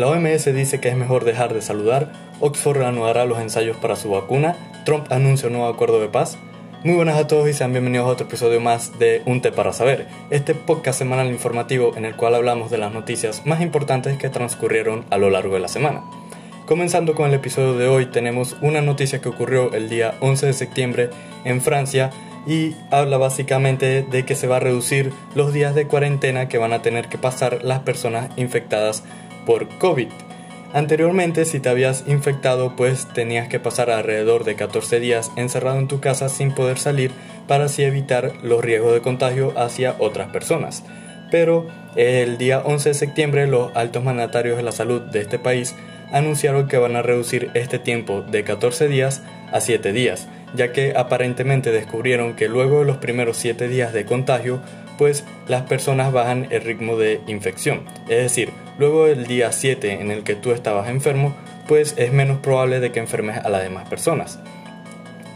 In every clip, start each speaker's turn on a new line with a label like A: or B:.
A: La OMS dice que es mejor dejar de saludar, Oxford reanudará los ensayos para su vacuna, Trump anuncia un nuevo acuerdo de paz. Muy buenas a todos y sean bienvenidos a otro episodio más de Un Té para Saber, este podcast semanal informativo en el cual hablamos de las noticias más importantes que transcurrieron a lo largo de la semana. Comenzando con el episodio de hoy, tenemos una noticia que ocurrió el día 11 de septiembre en Francia y habla básicamente de que se va a reducir los días de cuarentena que van a tener que pasar las personas infectadas por COVID. Anteriormente, si te habías infectado, pues tenías que pasar alrededor de 14 días encerrado en tu casa sin poder salir para así evitar los riesgos de contagio hacia otras personas. Pero el día 11 de septiembre los altos mandatarios de la salud de este país anunciaron que van a reducir este tiempo de 14 días a 7 días, ya que aparentemente descubrieron que luego de los primeros 7 días de contagio, pues las personas bajan el ritmo de infección. Es decir, luego del día 7 en el que tú estabas enfermo, pues es menos probable de que enfermes a las demás personas.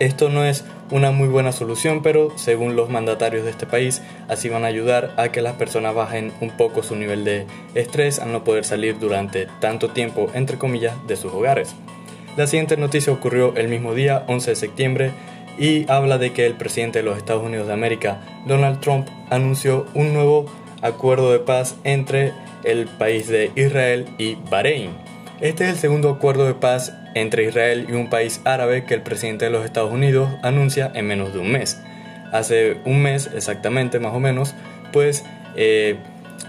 A: Esto no es una muy buena solución, pero según los mandatarios de este país, así van a ayudar a que las personas bajen un poco su nivel de estrés al no poder salir durante tanto tiempo, entre comillas, de sus hogares. La siguiente noticia ocurrió el mismo día, 11 de septiembre, y habla de que el presidente de los Estados Unidos de América, Donald Trump, anunció un nuevo acuerdo de paz entre el país de Israel y Bahrein. Este es el segundo acuerdo de paz entre Israel y un país árabe que el presidente de los Estados Unidos anuncia en menos de un mes. Hace un mes exactamente, más o menos, pues eh,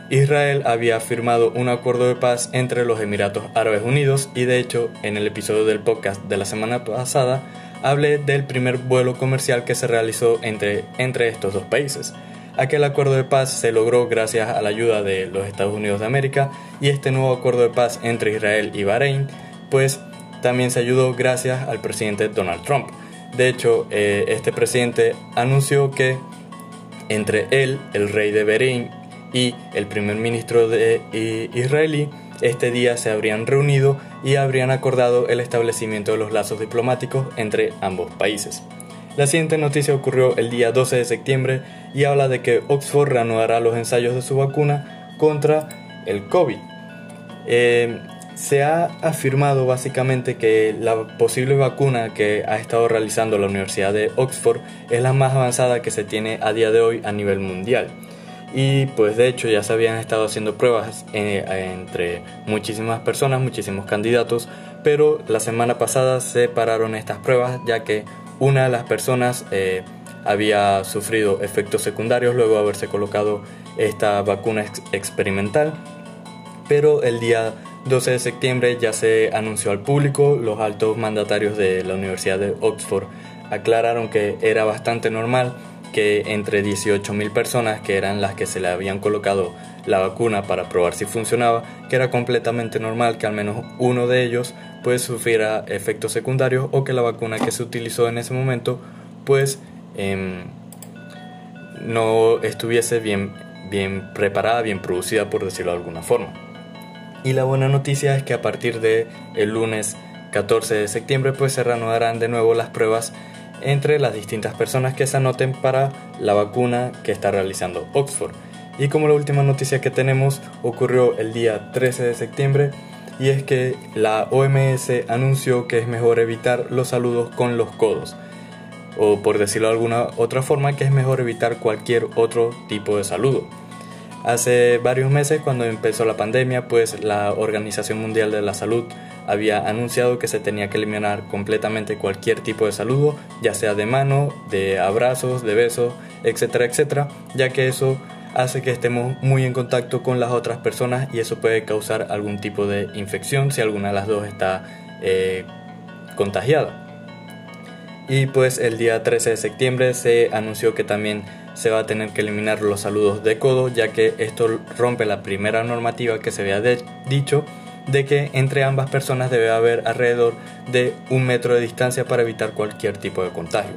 A: Israel había firmado un acuerdo de paz entre los Emiratos Árabes Unidos y de hecho en el episodio del podcast de la semana pasada hablé del primer vuelo comercial que se realizó entre, entre estos dos países. Aquel acuerdo de paz se logró gracias a la ayuda de los Estados Unidos de América y este nuevo acuerdo de paz entre Israel y Bahrein pues también se ayudó gracias al presidente Donald Trump. De hecho, eh, este presidente anunció que entre él, el rey de Bahrein y el primer ministro de israelí, este día se habrían reunido y habrían acordado el establecimiento de los lazos diplomáticos entre ambos países. La siguiente noticia ocurrió el día 12 de septiembre y habla de que Oxford reanudará los ensayos de su vacuna contra el COVID. Eh, se ha afirmado básicamente que la posible vacuna que ha estado realizando la Universidad de Oxford es la más avanzada que se tiene a día de hoy a nivel mundial. Y pues de hecho ya se habían estado haciendo pruebas eh, entre muchísimas personas, muchísimos candidatos, pero la semana pasada se pararon estas pruebas ya que una de las personas eh, había sufrido efectos secundarios luego de haberse colocado esta vacuna experimental, pero el día 12 de septiembre ya se anunció al público, los altos mandatarios de la Universidad de Oxford aclararon que era bastante normal que entre 18.000 personas que eran las que se le habían colocado la vacuna para probar si funcionaba, que era completamente normal que al menos uno de ellos pues sufriera efectos secundarios o que la vacuna que se utilizó en ese momento pues em, no estuviese bien, bien preparada, bien producida por decirlo de alguna forma. Y la buena noticia es que a partir de el lunes 14 de septiembre pues se reanudarán de nuevo las pruebas entre las distintas personas que se anoten para la vacuna que está realizando Oxford. Y como la última noticia que tenemos ocurrió el día 13 de septiembre y es que la OMS anunció que es mejor evitar los saludos con los codos o por decirlo de alguna otra forma que es mejor evitar cualquier otro tipo de saludo. Hace varios meses, cuando empezó la pandemia, pues la Organización Mundial de la Salud había anunciado que se tenía que eliminar completamente cualquier tipo de saludo, ya sea de mano, de abrazos, de besos, etcétera, etcétera, ya que eso hace que estemos muy en contacto con las otras personas y eso puede causar algún tipo de infección si alguna de las dos está eh, contagiada. Y pues el día 13 de septiembre se anunció que también se va a tener que eliminar los saludos de codo, ya que esto rompe la primera normativa que se había dicho de que entre ambas personas debe haber alrededor de un metro de distancia para evitar cualquier tipo de contagio.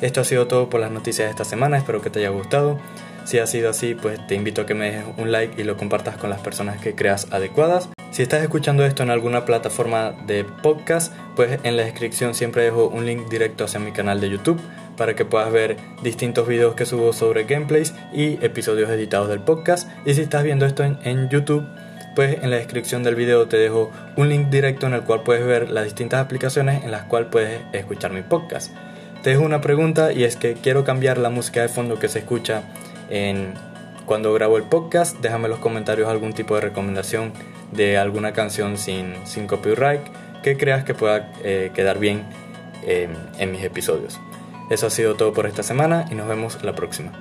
A: Esto ha sido todo por las noticias de esta semana, espero que te haya gustado. Si ha sido así, pues te invito a que me dejes un like y lo compartas con las personas que creas adecuadas. Si estás escuchando esto en alguna plataforma de podcast, pues en la descripción siempre dejo un link directo hacia mi canal de YouTube para que puedas ver distintos videos que subo sobre gameplays y episodios editados del podcast. Y si estás viendo esto en, YouTube, Después en la descripción del video te dejo un link directo en el cual puedes ver las distintas aplicaciones en las cuales puedes escuchar mi podcast. Te dejo una pregunta y es que quiero cambiar la música de fondo que se escucha en cuando grabo el podcast. Déjame en los comentarios algún tipo de recomendación de alguna canción sin, sin copyright que creas que pueda eh, quedar bien eh, en mis episodios. Eso ha sido todo por esta semana y nos vemos la próxima.